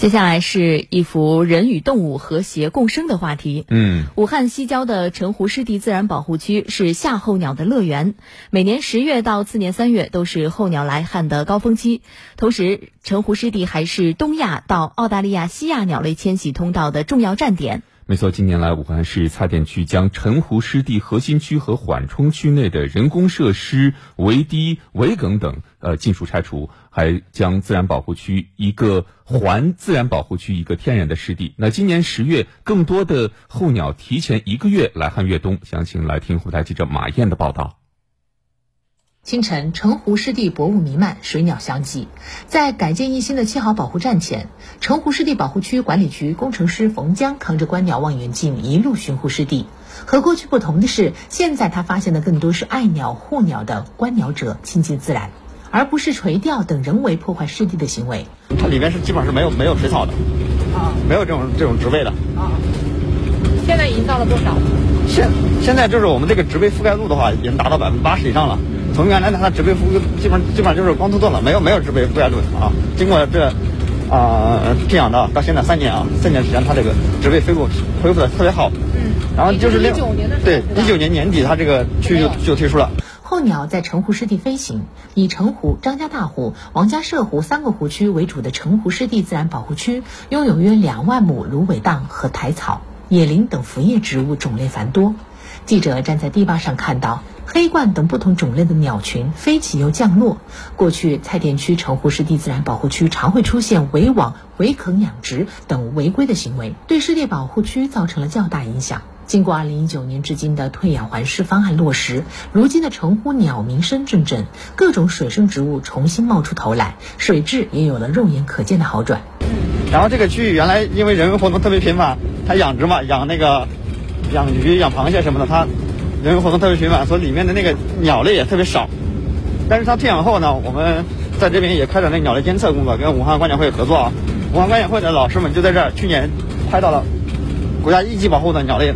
接下来是一幅人与动物和谐共生的话题。嗯，武汉西郊的澄湖湿地自然保护区是夏候鸟的乐园，每年十月到次年三月都是候鸟来汉的高峰期。同时，澄湖湿地还是东亚到澳大利亚、西亚鸟类迁徙通道的重要站点。没错，近年来，武汉市蔡甸区将陈湖湿地核心区和缓冲区内的人工设施、围堤、围埂等，呃，尽数拆除，还将自然保护区一个环自然保护区一个天然的湿地。那今年十月，更多的候鸟提前一个月来汉越冬。详情来听后台记者马燕的报道。清晨，澄湖湿地薄雾弥漫，水鸟相继。在改建一新的七号保护站前，澄湖湿地保护区管理局工程师冯江扛着观鸟望远镜一路巡护湿地。和过去不同的是，现在他发现的更多是爱鸟护鸟的观鸟者亲近自然，而不是垂钓等人为破坏湿地的行为。它里面是基本上是没有没有水草的，啊，没有这种这种植被的。啊，现在已经到了多少？现现在就是我们这个植被覆盖度的话，已经达到百分之八十以上了。从原来的它植被覆基本基本上就是光秃秃了，没有没有植被覆盖率啊。经过这啊这样的到现在三年啊，三年时间它这个植被恢复恢复的特别好。嗯。然后就是一九年的对一九年年底它这个区就就退出了。候鸟在澄湖湿地飞行，以澄湖、张家大湖、王家社湖三个湖区为主的澄湖湿地自然保护区，拥有约两万亩芦苇荡和苔草、野林等浮叶植物种类繁多。记者站在堤坝上看到。黑鹳等不同种类的鸟群飞起又降落。过去，蔡甸区澄湖湿地自然保护区常会出现围网、围垦养殖等违规的行为，对湿地保护区造成了较大影响。经过2019年至今的退养还湿方案落实，如今的澄湖鸟鸣声阵阵，各种水生植物重新冒出头来，水质也有了肉眼可见的好转。然后这个区域原来因为人为活动特别频繁，它养殖嘛，养那个养鱼、养螃蟹什么的，它。人员活动特别频繁，所以里面的那个鸟类也特别少。但是它退养后呢，我们在这边也开展了鸟类监测工作，跟武汉观鸟会合作啊。武汉观鸟会的老师们就在这儿，去年拍到了国家一级保护的鸟类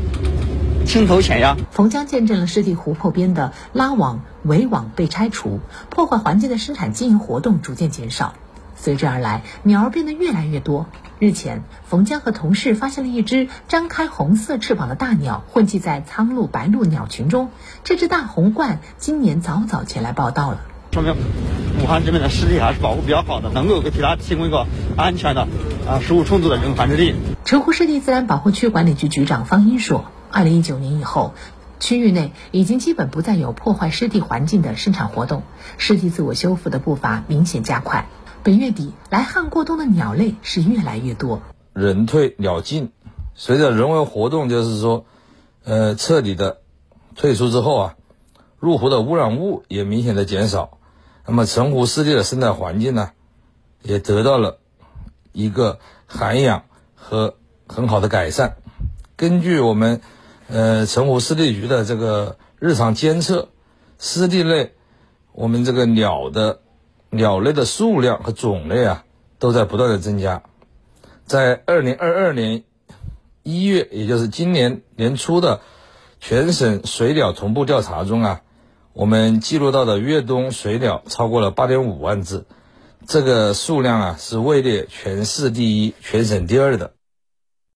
青头潜鸭。冯江见证了湿地湖泊边的拉网、围网被拆除，破坏环境的生产经营活动逐渐减少。随之而来，鸟儿变得越来越多。日前，冯江和同事发现了一只张开红色翅膀的大鸟，混迹在苍鹭、白鹭鸟群中。这只大红鹳今年早早前来报道了，说明武汉这边的湿地还是保护比较好的，能够给其他提供一个安全的、啊食物充足的这种繁殖地。城湖湿地自然保护区管理局局长方英说，二零一九年以后，区域内已经基本不再有破坏湿地环境的生产活动，湿地自我修复的步伐明显加快。本月底来汉过冬的鸟类是越来越多，人退鸟进，随着人为活动，就是说，呃，彻底的退出之后啊，入湖的污染物也明显的减少，那么澄湖湿地的生态环境呢，也得到了一个涵养和很好的改善。根据我们呃澄湖湿地局的这个日常监测，湿地内我们这个鸟的。鸟类的数量和种类啊，都在不断的增加。在二零二二年一月，也就是今年年初的全省水鸟同步调查中啊，我们记录到的越冬水鸟超过了八点五万只，这个数量啊是位列全市第一、全省第二的。